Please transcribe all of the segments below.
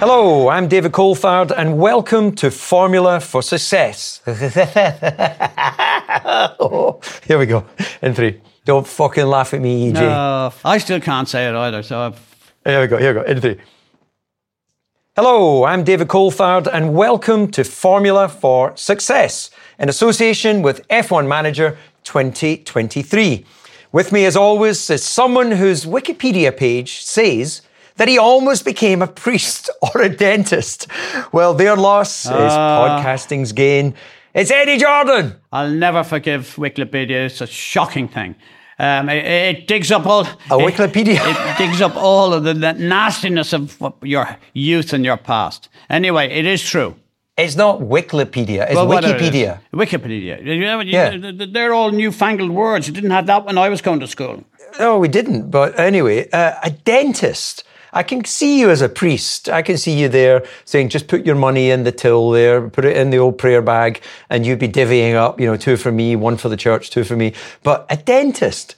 Hello, I'm David Coulthard, and welcome to Formula for Success. oh, here we go. In three. Don't fucking laugh at me, EJ. No, I still can't say it either. So I've, Here we go. Here we go. In three. Hello, I'm David Coulthard, and welcome to Formula for Success in association with F1 Manager 2023. With me, as always, is someone whose Wikipedia page says that he almost became a priest or a dentist. Well, their loss is podcasting's gain. It's Eddie Jordan. I'll never forgive Wikipedia. It's a shocking thing. Um, it, it digs up all. A Wikipedia? It, digs up all of the, the nastiness of your youth and your past. Anyway, it is true. It's not Wikipedia, it's Well, whatever it is. Wikipedia. Wikipedia. You know, you- Yeah. They're all newfangled words. You didn't have that when I was going to school. No, we didn't. But anyway, uh, a dentist. I can see you as a priest. I can see you there saying, just put your money in the till there, put it in the old prayer bag, and you'd be divvying up, you know, two for me, one for the church, two for me. But a dentist,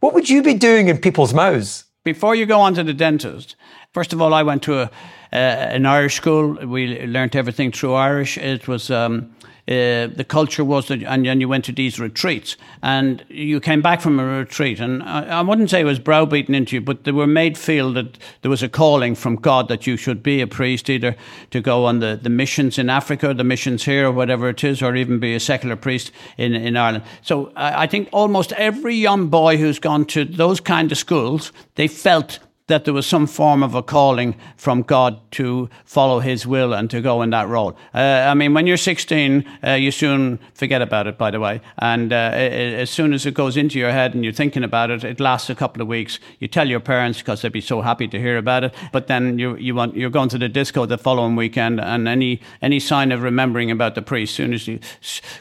what would you be doing in people's mouths? Before you go on to the dentist, first of all, I went to a, uh, an Irish school. We learnt everything through Irish. It was um, uh, the culture was that, and you went to these retreats, and you came back from a retreat, and I, I wouldn't say it was browbeaten into you, but they were made feel that there was a calling from God that you should be a priest, either to go on the, the missions in Africa, the missions here, or whatever it is, or even be a secular priest in, in Ireland. So I, I think almost every young boy who's gone to those kind of schools, they felt that there was some form of a calling from God to follow His will and to go in that role. Uh, I mean, when you're 16, uh, you soon forget about it, by the way. And uh, i- i- as soon as it goes into your head and you're thinking about it, it lasts a couple of weeks. You tell your parents because they'd be so happy to hear about it. But then you, you want, you're going to the disco the following weekend, and any, any sign of remembering about the priest as soon as you,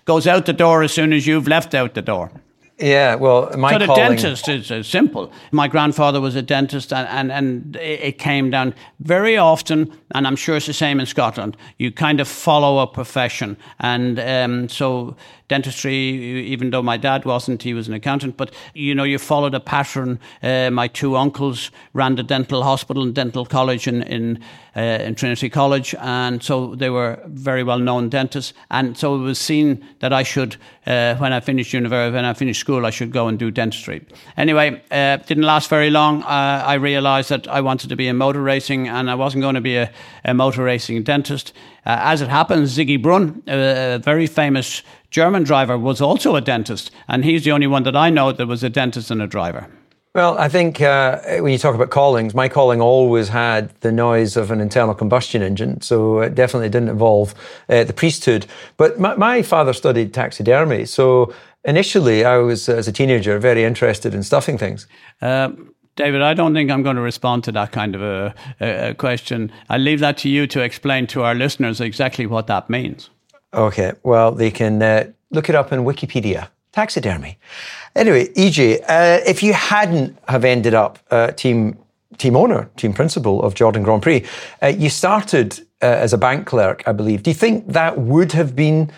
goes out the door as soon as you've left out the door. Yeah, well, my So the calling. dentist is uh, simple. My grandfather was a dentist, and, and, and it it came down very often, and I'm sure it's the same in Scotland. You kind of follow a profession, and um, so dentistry. Even though my dad wasn't, he was an accountant, but you know you followed a pattern. Uh, my two uncles ran the dental hospital and dental college in in, uh, in Trinity College, and so they were very well known dentists, and so it was seen that I should, uh, when I finished university, when I finished school, I should go and do dentistry. Anyway, uh, didn't last very long. Uh, I realised that I wanted to be in motor racing, and I wasn't going to be a, a motor racing dentist. Uh, as it happens, Ziggy Brunn, a very famous German driver, was also a dentist, and he's the only one that I know that was a dentist and a driver. Well, I think uh, when you talk about callings, my calling always had the noise of an internal combustion engine, so it definitely didn't involve uh, the priesthood. But my, my father studied taxidermy, so initially I was, as a teenager, very interested in stuffing things. Um, David, I don't think I'm going to respond to that kind of a, a, a question. I leave that to you to explain to our listeners exactly what that means. Okay, well, they can uh, look it up in Wikipedia. Taxidermy. Anyway, EJ, uh, if you hadn't have ended up uh, team team owner, team principal of Jordan Grand Prix, uh, you started uh, as a bank clerk, I believe. Do you think that would have been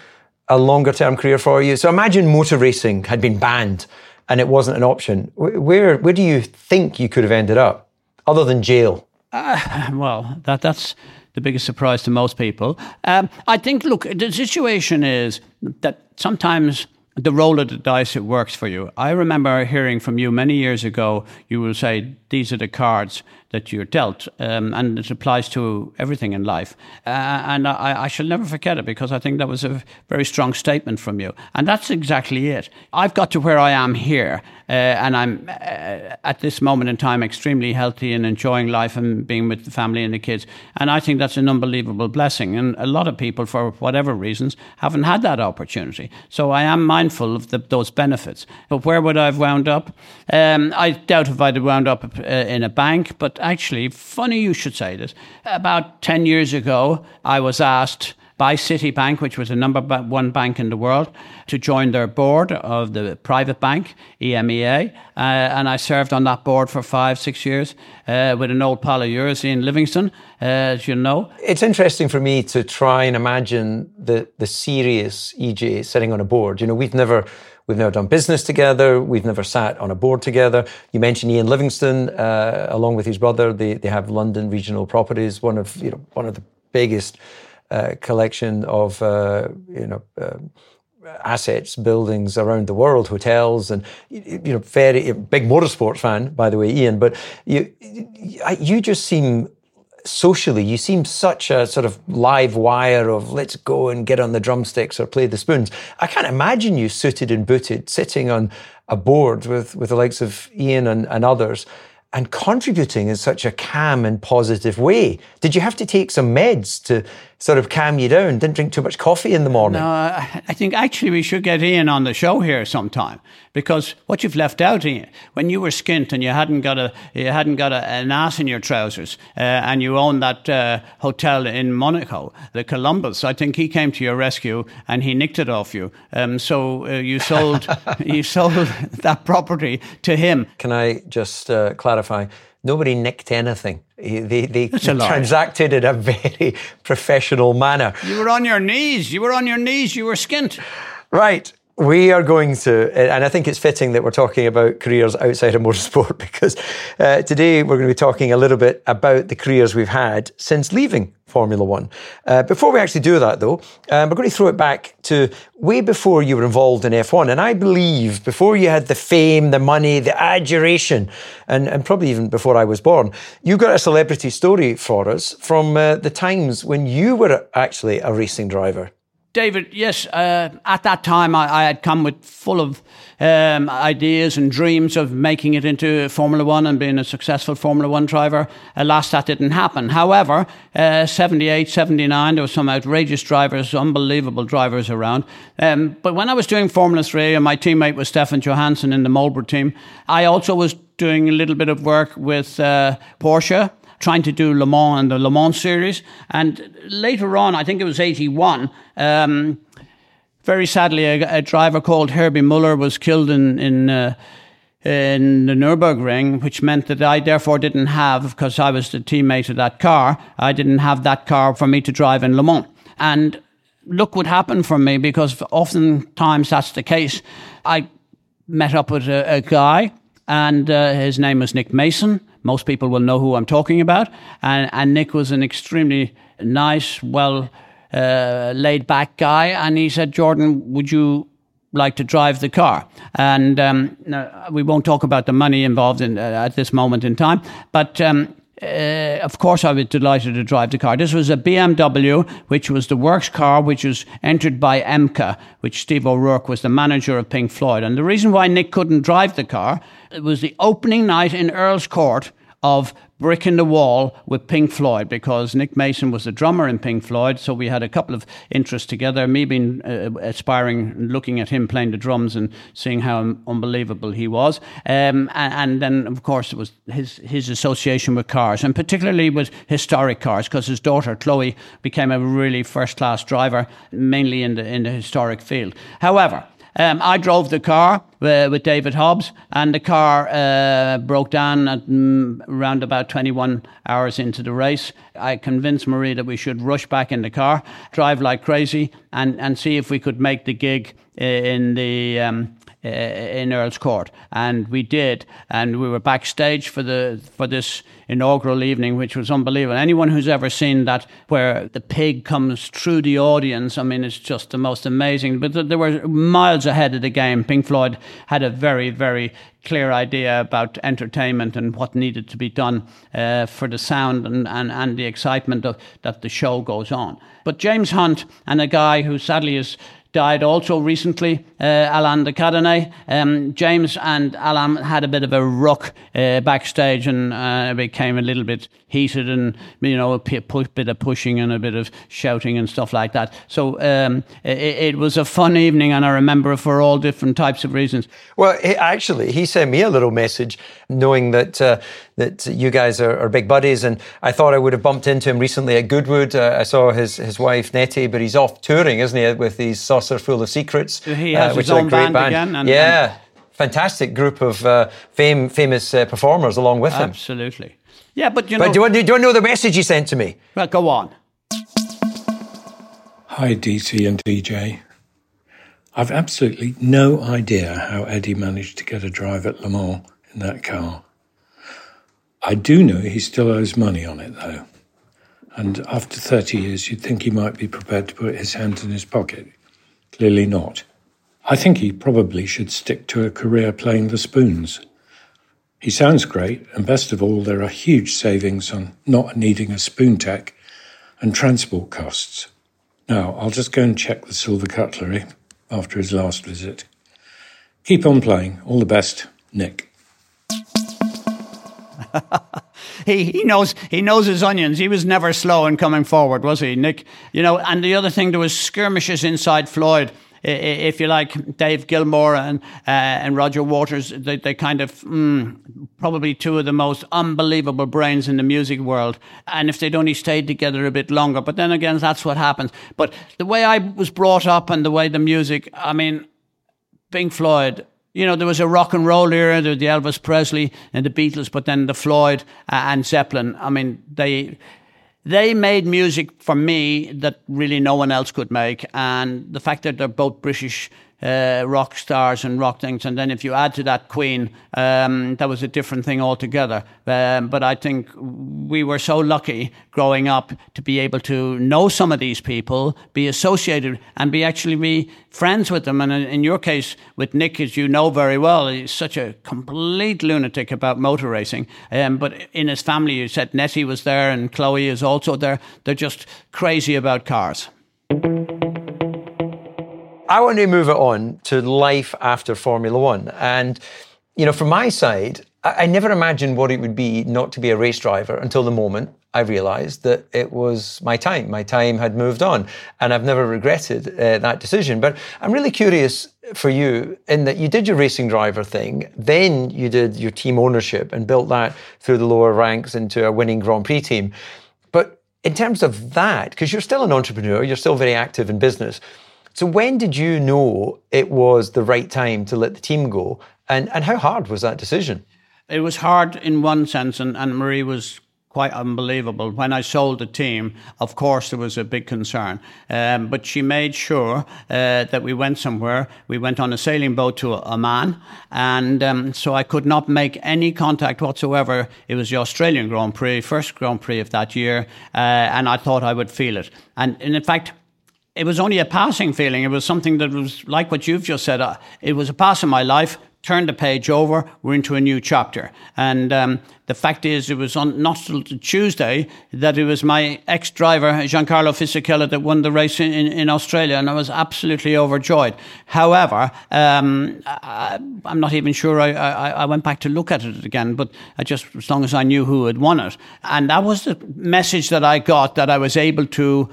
a longer term career for you? So imagine motor racing had been banned and it wasn't an option. Where where do you think you could have ended up, other than jail? Well, that that's the biggest surprise to most people. Um, I think, look, the situation is that sometimes the roll of the dice it works for you. I remember hearing from you many years ago. You will say these are the cards that you're dealt, um, and it applies to everything in life. Uh, and I, I, shall never forget it because I think that was a very strong statement from you. And that's exactly it. I've got to where I am here, uh, and I'm uh, at this moment in time extremely healthy and enjoying life and being with the family and the kids. And I think that's an unbelievable blessing. And a lot of people, for whatever reasons, haven't had that opportunity. So I am mindful of the, those benefits. But where would I have wound up? Um, I doubt if I'd have wound up in a bank, but actually, funny you should say this. About 10 years ago, I was asked by Citibank, which was the number one bank in the world, to join their board of the private bank, EMEA. Uh, and I served on that board for five, six years uh, with an old pal of yours, Ian Livingstone, uh, as you know. It's interesting for me to try and imagine the, the serious EJ sitting on a board. You know, we've never We've never done business together. We've never sat on a board together. You mentioned Ian Livingstone, uh, along with his brother. They, they have London Regional Properties, one of you know one of the biggest uh, collection of uh, you know. Uh, assets, buildings around the world, hotels, and you know, very big motorsport fan, by the way, Ian. But you, you just seem socially, you seem such a sort of live wire of let's go and get on the drumsticks or play the spoons. I can't imagine you suited and booted sitting on a board with, with the likes of Ian and, and others and contributing in such a calm and positive way. Did you have to take some meds to sort of calm you down? Didn't drink too much coffee in the morning? No, I think actually we should get Ian on the show here sometime because what you've left out, Ian, when you were skint and you hadn't got a you hadn't got a, an ass in your trousers uh, and you owned that uh, hotel in Monaco, the Columbus, I think he came to your rescue and he nicked it off you. Um, so uh, you sold you sold that property to him. Can I just uh, clarify? Nobody nicked anything. They, they transacted in a very professional manner. You were on your knees. You were on your knees. You were skint. Right. We are going to, and I think it's fitting that we're talking about careers outside of motorsport because uh, today we're going to be talking a little bit about the careers we've had since leaving Formula One. Uh, before we actually do that, though, um, we're going to throw it back to way before you were involved in F1. And I believe before you had the fame, the money, the adjuration, and, and probably even before I was born, you got a celebrity story for us from uh, the times when you were actually a racing driver. David, yes, uh, at that time I, I, had come with full of um, ideas and dreams of making it into Formula One and being a successful Formula One driver. Alas, that didn't happen. However, uh, 78, 79, there were some outrageous drivers, unbelievable drivers around. Um, but when I was doing Formula 3 and my teammate was Stefan Johansson in the Marlboro team, I also was doing a little bit of work with uh, Porsche trying to do Le Mans and the Le Mans series. And later on, I think it was 81, um, very sadly, a, a, driver called Herbie Muller was killed in, in, uh, in the Nürburgring, which meant that I therefore didn't have, because I was the teammate of that car, I didn't have that car for me to drive in Le Mans. And look what happened for me, because oftentimes that's the case. I met up with a, a guy, and uh, his name was Nick Mason most people will know who I'm talking about. And, and Nick was an extremely nice, well uh, laid back guy. And he said, Jordan, would you like to drive the car? And um, we won't talk about the money involved in, uh, at this moment in time. But um, uh, of course, I was delighted to drive the car. This was a BMW, which was the works car, which was entered by EMKA, which Steve O'Rourke was the manager of Pink Floyd. And the reason why Nick couldn't drive the car, it was the opening night in Earl's Court of Brick in the Wall with Pink Floyd because Nick Mason was the drummer in Pink Floyd. So we had a couple of interests together. Me being uh, aspiring, looking at him playing the drums and seeing how unbelievable he was. Um, and, and, then, of course, it was his, his association with cars and particularly with historic cars because his daughter, Chloe, became a really first class driver, mainly in the, in the historic field. However, um, I drove the car uh, with David Hobbs, and the car uh, broke down at mm, around about 21 hours into the race. I convinced Marie that we should rush back in the car, drive like crazy, and, and see if we could make the gig in the um, uh, in Earl's Court, and we did, and we were backstage for the for this inaugural evening, which was unbelievable. Anyone who's ever seen that, where the pig comes through the audience, I mean, it's just the most amazing. But they were miles ahead of the game. Pink Floyd had a very, very clear idea about entertainment and what needed to be done uh, for the sound and, and, and the excitement of that the show goes on. But James Hunt and a guy who sadly is died also recently, uh, Alain de Cadenet. Um, James and Alan had a bit of a ruck uh, backstage and uh, became a little bit heated and, you know, a bit of pushing and a bit of shouting and stuff like that. So um, it, it, was a fun evening and I remember for all different types of reasons. Well, actually, he sent me a little message knowing that uh, that you guys are, are, big buddies. And I thought I would have bumped into him recently at Goodwood. Uh, I saw his, his wife, Nettie, but he's off touring, isn't he, with these Saucerful of Secrets. He has uh, which his own band, band, again. And, yeah. And fantastic group of uh, fame, famous uh, performers along with him. Absolutely. Yeah, but you know. But do you, want, do you want to know the message he sent to me? Well, go on. Hi, DC and DJ. I've absolutely no idea how Eddie managed to get a drive at Le Mans in that car. I do know he still owes money on it, though. And after 30 years, you'd think he might be prepared to put his hand in his pocket. Clearly not. I think he probably should stick to a career playing the spoons. He sounds great, and best of all, there are huge savings on not needing a spoon tech and transport costs. Now, I'll just go and check the silver cutlery after his last visit. Keep on playing. All the best, Nick. he he knows he knows his onions. He was never slow in coming forward, was he, Nick? You know, and the other thing there was skirmishes inside Floyd. If you like, Dave Gilmour and uh, and Roger Waters, they, they kind of mm, probably two of the most unbelievable brains in the music world. And if they'd only stayed together a bit longer, but then again, that's what happens. But the way I was brought up and the way the music, I mean, Pink Floyd you know, there was a rock and roll era, the Elvis Presley and the Beatles, but then the Floyd uh, and Zeppelin. I mean, they they made music for me that really no one else could make, and the fact that they're both British uh, rock stars and rock things. And then if you add to that Queen, um, that was a different thing altogether. Um, but I think we were so lucky growing up to be able to know some of these people, be associated, and be actually be friends with them. And in your case, with Nick, as you know very well, he's such a complete lunatic about motor racing. Um, but in his family, you said Nettie was there and Chloe is also there. They're just crazy about cars. I want to move it on to life after Formula One. And, you know, from my side, I, never imagined what it would be not to be a race driver until the moment I realized that it was my time. My time had moved on. And I've never regretted uh, that decision. But I'm really curious for you in that you did your racing driver thing, then you did your team ownership and built that through the lower ranks into a winning Grand Prix team. But in terms of that, because you're still an entrepreneur, you're still very active in business. So when did you know it was the right time to let the team go? And, and how hard was that decision? It was hard in one sense, and, and Marie was quite unbelievable. When I sold the team, of course, there was a big concern. Um, but she made sure uh, that we went somewhere. We went on a sailing boat to Oman, and um, so I could not make any contact whatsoever. It was the Australian Grand Prix, first Grand Prix of that year, uh, and I thought I would feel it. And, and in fact, it was only a passing feeling. It was something that was like what you've just said. Uh, it was a pass in my life. Turn the page over. We're into a new chapter. And um, the fact is, it was on not Tuesday that it was my ex-driver Giancarlo Fisichella that won the race in, in, in, Australia, and I was absolutely overjoyed. However, um, I, am not even sure I, I, I, went back to look at it again, but I just as long as I knew who had won it, and that was the message that I got that I was able to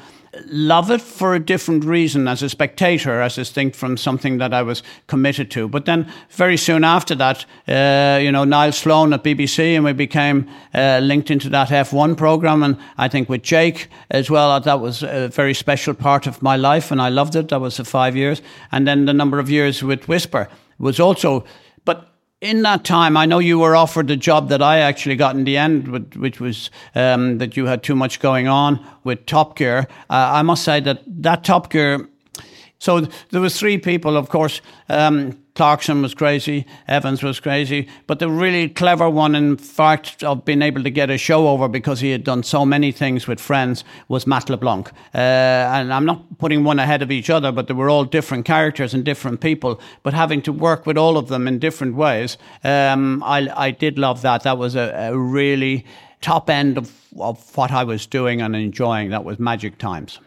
love it for a different reason as a spectator, as distinct from something that I was committed to. But then very soon after that, uh, you know, Niall Sloane at BBC, and we became uh, linked into that F1 program. And I think with Jake as well, that was a very special part of my life, and I loved it. That was the five years. And then the number of years with Whisper was also in that time, I know you were offered the job that I actually got in the end, which was um, that you had too much going on with Top Gear. Uh, I must say that that Top Gear, So there was three people, of course. Um, Clarkson was crazy, Evans was crazy, but the really clever one, in fact, of being able to get a show over because he had done so many things with friends was Matt LeBlanc. Uh, and I'm not putting one ahead of each other, but they were all different characters and different people. But having to work with all of them in different ways, um, I, I did love that. That was a, a really top end of, of what I was doing and enjoying. That was magic times.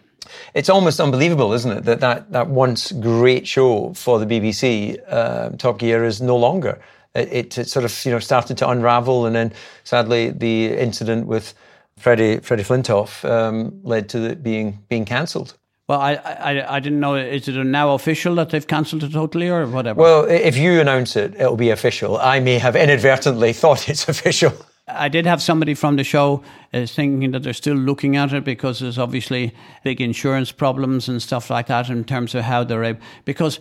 It's almost unbelievable, isn't it, that that, that once great show for the BBC, uh, Top Gear, is no longer. It, it, sort of you know started to unravel, and then sadly the incident with Freddie Freddie Flintoff um, led to it being being cancelled. Well, I, I I didn't know. Is it now official that they've cancelled it totally, or whatever? Well, if you announce it, it'll be official. I may have inadvertently thought it's official. I did have somebody from the show uh, thinking that they're still looking at it because there's obviously big insurance problems and stuff like that in terms of how they're able. Because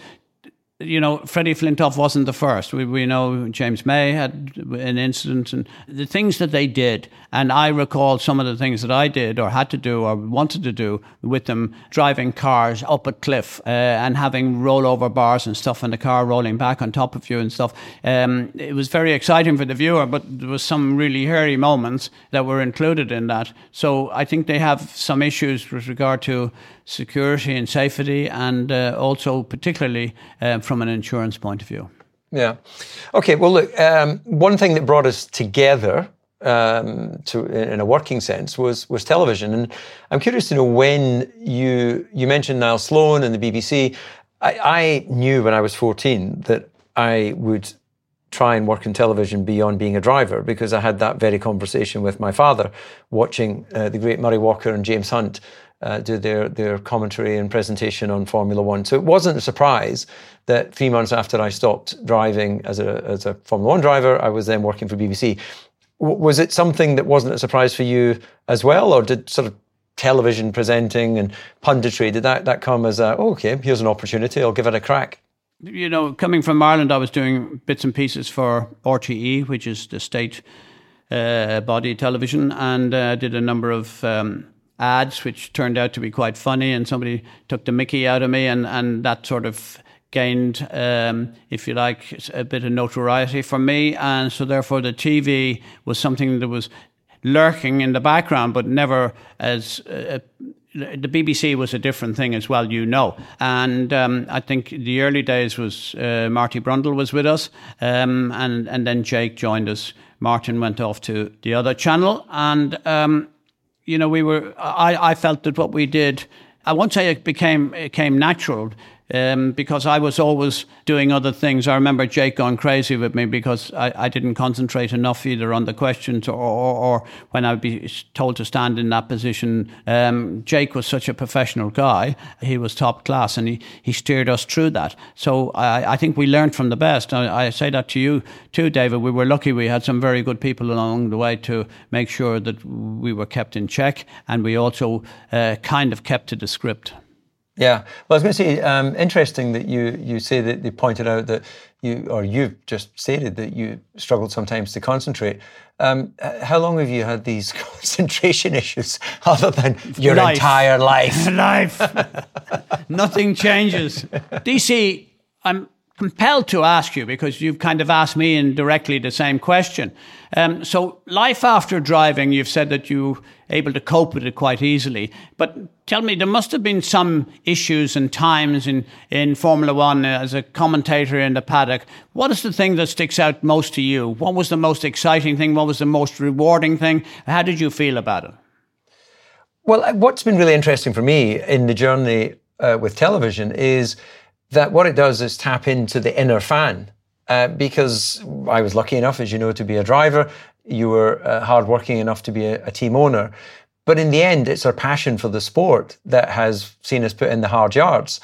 you know, Freddie Flintoff wasn't the first. We, we know James May had an incident and the things that they did. And I recall some of the things that I did or had to do or wanted to do with them, driving cars up a cliff uh, and having rollover bars and stuff and the car rolling back on top of you and stuff. Um, it was very exciting for the viewer, but there was some really hairy moments that were included in that. So I think they have some issues with regard to security and safety, and uh, also particularly uh, from an insurance point of view. Yeah. Okay. Well, look. Um, one thing that brought us together, um, to in a working sense, was was television, and I'm curious to know when you you mentioned Niall Sloane and the BBC. I, I knew when I was 14 that I would try and work in television beyond being a driver because I had that very conversation with my father watching uh, the great Murray Walker and James Hunt uh, do their, their commentary and presentation on Formula One. So it wasn't a surprise that three months after I stopped driving as a, as a Formula One driver, I was then working for BBC. W- was it something that wasn't a surprise for you as well, or did sort of television presenting and punditry, did that, that come as a, oh, okay, here's an opportunity, I'll give it a crack? You know, coming from Ireland, I was doing bits and pieces for RTE, which is the state uh, body television, and uh, did a number of um, ads, which turned out to be quite funny, and somebody took the mickey out of me, and, and that sort of gained, um, if you like, a bit of notoriety for me. And so, therefore, the TV was something that was lurking in the background, but never as. Uh, the BBC was a different thing as well, you know. And um, I think the early days was uh, Marty Brundle was with us, um, and and then Jake joined us. Martin went off to the other channel, and um, you know, we were. I, I felt that what we did. Uh, I won't say it became it came natural, um, because I was always doing other things. I remember Jake going crazy with me because I, I didn't concentrate enough either on the questions or, or, or when I'd be told to stand in that position. Um, Jake was such a professional guy. He was top class and he, he steered us through that. So I, I think we learned from the best. I, I say that to you too, David. We were lucky we had some very good people along the way to make sure that we were kept in check and we also uh, kind of kept to the script. Yeah, well, I was going to say, um, interesting that you you say that they pointed out that you or you've just stated that you struggled sometimes to concentrate. Um, how long have you had these concentration issues, other than your life. entire life? life, nothing changes. DC, I'm compelled to ask you because you've kind of asked me indirectly the same question. Um, so, life after driving, you've said that you're able to cope with it quite easily. But tell me, there must have been some issues and times in, in Formula One as a commentator in the paddock. What is the thing that sticks out most to you? What was the most exciting thing? What was the most rewarding thing? How did you feel about it? Well, what's been really interesting for me in the journey uh, with television is that what it does is tap into the inner fan. Uh, because I was lucky enough, as you know, to be a driver. You were uh, hardworking enough to be a, a, team owner. But in the end, it's our passion for the sport that has seen us put in the hard yards.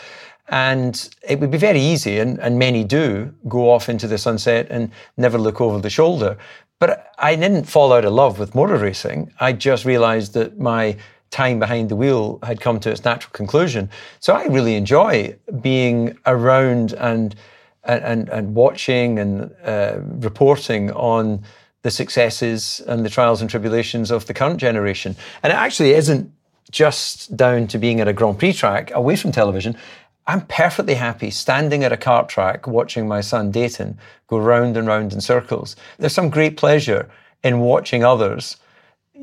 And it would be very easy, and, and many do, go off into the sunset and never look over the shoulder. But I didn't fall out of love with motor racing. I just realized that my time behind the wheel had come to its natural conclusion. So I really enjoy being around and and and watching and uh, reporting on the successes and the trials and tribulations of the current generation. And it actually isn't just down to being at a Grand Prix track away from television. I'm perfectly happy standing at a kart track watching my son Dayton go round and round in circles. There's some great pleasure in watching others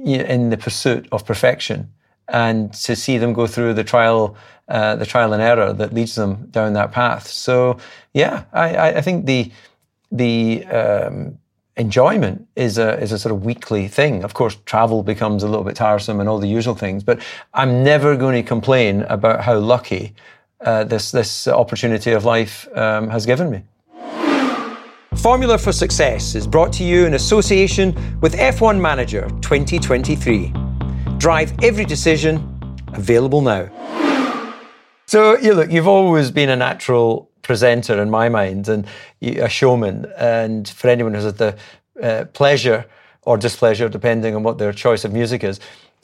in the pursuit of perfection and to see them go through the trial, uh, the trial and error that leads them down that path. So, yeah, I, I think the the um, enjoyment is a is a sort of weekly thing. Of course, travel becomes a little bit tiresome and all the usual things, but I'm never going to complain about how lucky uh, this this opportunity of life um, has given me. Formula for Success is brought to you in association with F1 Manager 2023. Drive every decision, available now. So, you look, you've always been a natural presenter in my mind and a showman. And for anyone who's had the uh, pleasure or displeasure, depending on what their choice of music is,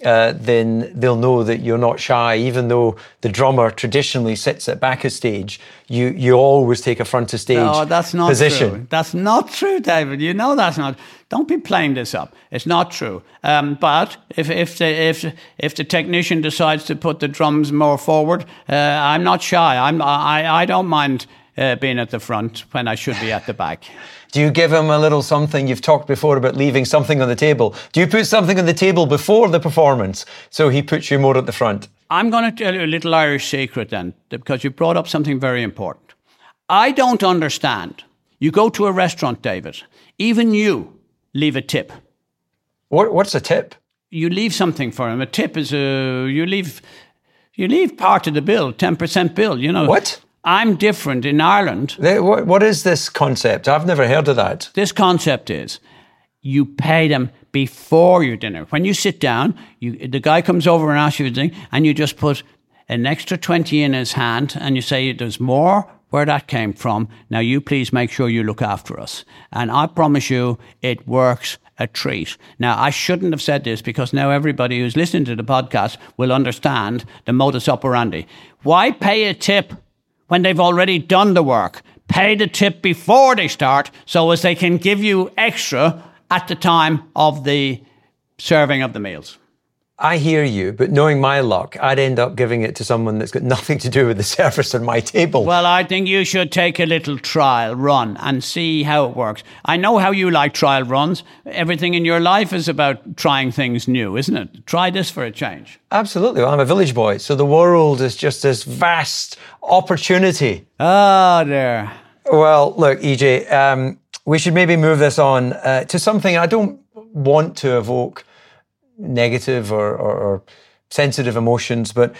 uh, then they'll know that you're not shy. Even though the drummer traditionally sits at back of stage, you you always take a front of stage no, that's not position. True. That's not true, David. You know that's not. Don't be playing this up. It's not true. Um, but if if the if if the technician decides to put the drums more forward, uh, I'm not shy. I'm I I don't mind uh, being at the front when I should be at the back. Do you give him a little something? You've talked before about leaving something on the table. Do you put something on the table before the performance so he puts you more at the front? I'm going to tell you a little Irish secret then, because you brought up something very important. I don't understand. You go to a restaurant, David, even you leave a tip. What, what's a tip? You leave something for him. A tip is a, you leave, you leave part of the bill, 10% bill, you know. What? I'm different in Ireland. What, what is this concept? I've never heard of that. This concept is you pay them before your dinner. When you sit down, you, the guy comes over and asks you a thing, and you just put an extra 20 in his hand and you say, There's more where that came from. Now, you please make sure you look after us. And I promise you, it works a treat. Now, I shouldn't have said this because now everybody who's listening to the podcast will understand the modus operandi. Why pay a tip when they've already done the work. Pay the tip before they start so as they can give you extra at the time of the serving of the meals. I hear you, but knowing my luck, I'd end up giving it to someone that's got nothing to do with the service on my table. Well, I think you should take a little trial run and see how it works. I know how you like trial runs. Everything in your life is about trying things new, isn't it? Try this for a change. Absolutely. Well, I'm a village boy, so the world is just this vast opportunity. Ah, oh, there. Well, look, EJ, um, we should maybe move this on uh, to something I don't want to evoke negative or, or, or sensitive emotions, but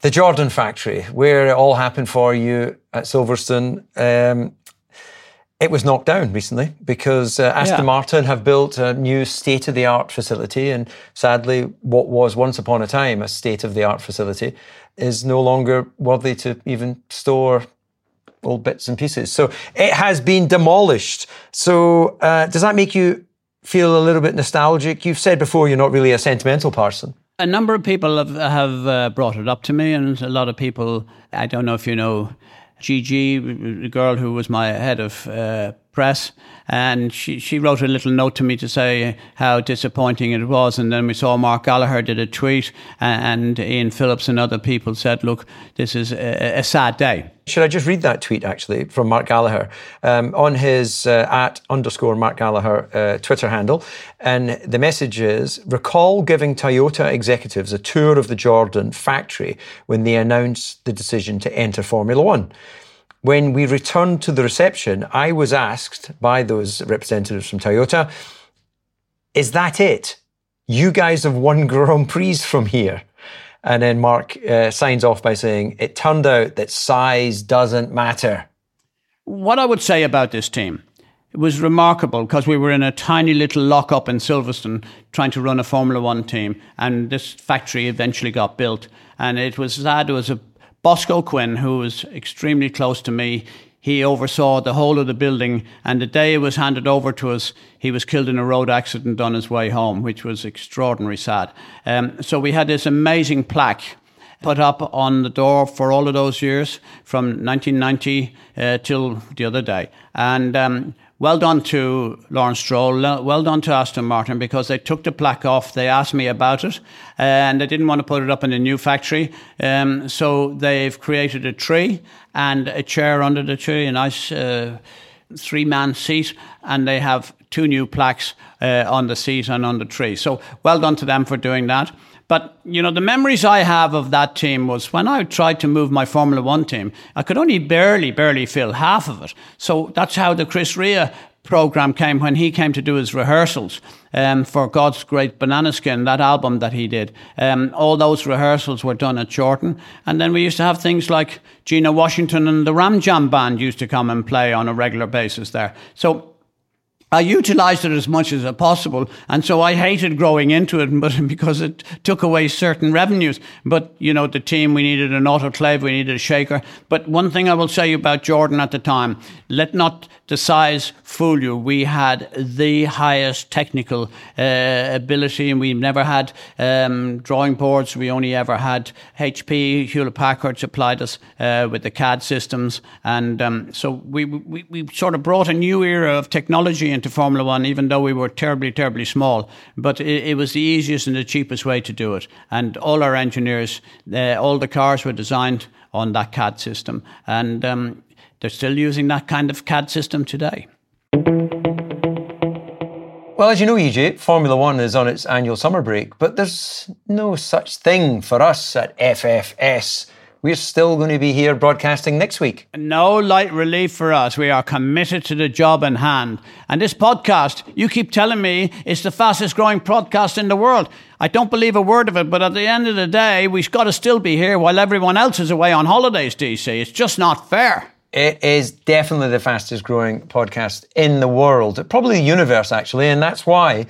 the Jordan factory, where it all happened for you at Silverstone, um, it was knocked down recently because uh, Aston yeah. Martin have built a new state of the art facility. And sadly, what was once upon a time a state of the art facility is no longer worthy to even store old bits and pieces. So it has been demolished. So uh, does that make you feel a little bit nostalgic? You've said before you're not really a sentimental person. A number of people have, have uh, brought it up to me, and a lot of people, I don't know if you know Gigi, the girl who was my head of uh, press, and she, she wrote a little note to me to say how disappointing it was. And then we saw Mark Gallagher did a tweet, and Ian Phillips and other people said, "Look, this is a, a sad day." Should I just read that tweet actually from Mark Gallagher um, on his uh, at underscore Mark Gallagher uh, Twitter handle? And the message is recall giving Toyota executives a tour of the Jordan factory when they announced the decision to enter Formula One. When we returned to the reception, I was asked by those representatives from Toyota, is that it? You guys have won Grand Prix from here. And then Mark uh, signs off by saying, it turned out that size doesn't matter. What I would say about this team, it was remarkable because we were in a tiny little lockup in Silverstone trying to run a Formula One team, and this factory eventually got built. And it was sad. It was a Bosco Quinn, who was extremely close to me, he oversaw the whole of the building. And the day it was handed over to us, he was killed in a road accident on his way home, which was extraordinarily sad. Um, so we had this amazing plaque put up on the door for all of those years from 1990 uh, till the other day. And um, well done to Lawrence Stroll, well done to Aston Martin because they took the plaque off. They asked me about it and they didn't want to put it up in a new factory. Um, so they've created a tree and a chair under the tree, a nice uh, three man seat, and they have two new plaques uh, on the seat and on the tree. So well done to them for doing that. But, you know, the memories I have of that team was when I tried to move my Formula One team, I could only barely, barely fill half of it. So that's how the Chris Rea program came when he came to do his rehearsals um, for God's Great Banana Skin, that album that he did. Um, all those rehearsals were done at Chorlton. And then we used to have things like Geno Washington and the Ram Jam Band used to come and play on a regular basis there. So I utilized it as much as possible, and so I hated growing into it, but because it took away certain revenues. But you know, the team we needed an autoclave, we needed a shaker. But one thing I will say about Jordan at the time: let not the size fool you. We had the highest technical uh, ability, and we've never had um, drawing boards. We only ever had HP, Hewlett Packard supplied us uh, with the CAD systems, and um, so we, we we sort of brought a new era of technology into Formula One, even though we were terribly, terribly small. But it, it was the easiest and the cheapest way to do it. And all our engineers, uh, all the cars were designed on that CAD system. And um, they're still using that kind of CAD system today. Well, as you know, EJ, Formula One is on its annual summer break, but there's no such thing for us at FFS we're still going to be here broadcasting next week. No light relief for us. We are committed to the job in hand. And this podcast, you keep telling me, is the fastest growing podcast in the world. I don't believe a word of it, but at the end of the day, we've got to still be here while everyone else is away on holidays, DC. It's just not fair. It is definitely the fastest growing podcast in the world, probably the universe, actually. And that's why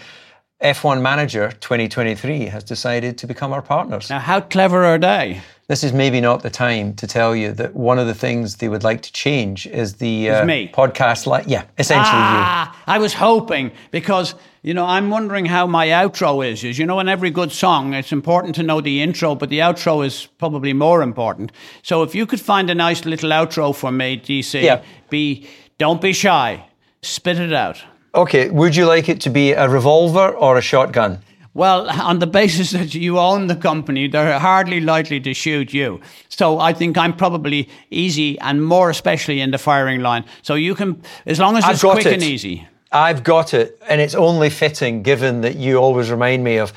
F1 Manager 2023 has decided to become our partners. Now, how clever are they? This is maybe not the time to tell you that one of the things they would like to change is the uh, podcast. Like, yeah, essentially ah, you. I was hoping because you know I'm wondering how my outro is. Is you know in every good song it's important to know the intro, but the outro is probably more important. So if you could find a nice little outro for me, DC, yeah. be don't be shy, spit it out. Okay, would you like it to be a revolver or a shotgun? Well, on the basis that you own the company, they're hardly likely to shoot you. So I think I'm probably easy and more especially in the firing line. So you can, as long as it's quick it. and easy. I've got it, and it's only fitting given that you always remind me of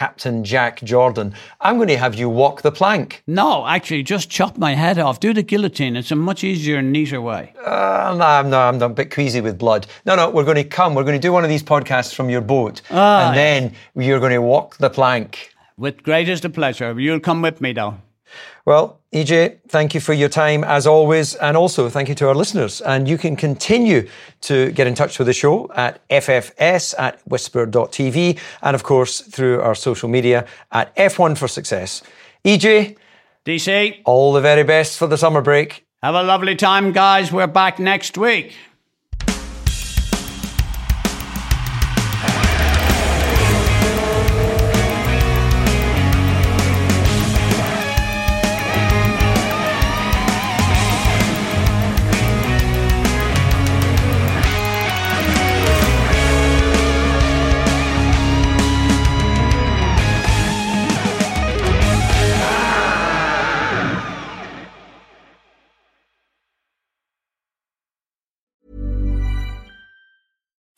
Captain Jack Jordan. I'm going to have you walk the plank. No, actually, just chop my head off. Do the guillotine. It's a much easier and neater way. Uh, no, I'm, no, I'm a bit queasy with blood. No, no, we're going to come. We're going to do one of these podcasts from your boat. Ah, and then you're going to walk the plank. With greatest pleasure. You'll come with me, though. Well, EJ, thank you for your time as always. And also thank you to our listeners. And you can continue to get in touch with the show at ffs at whisper.tv and of course through our social media at F1 for Success. EJ. DC. All the very best for the summer break. Have a lovely time, guys. We're back next week.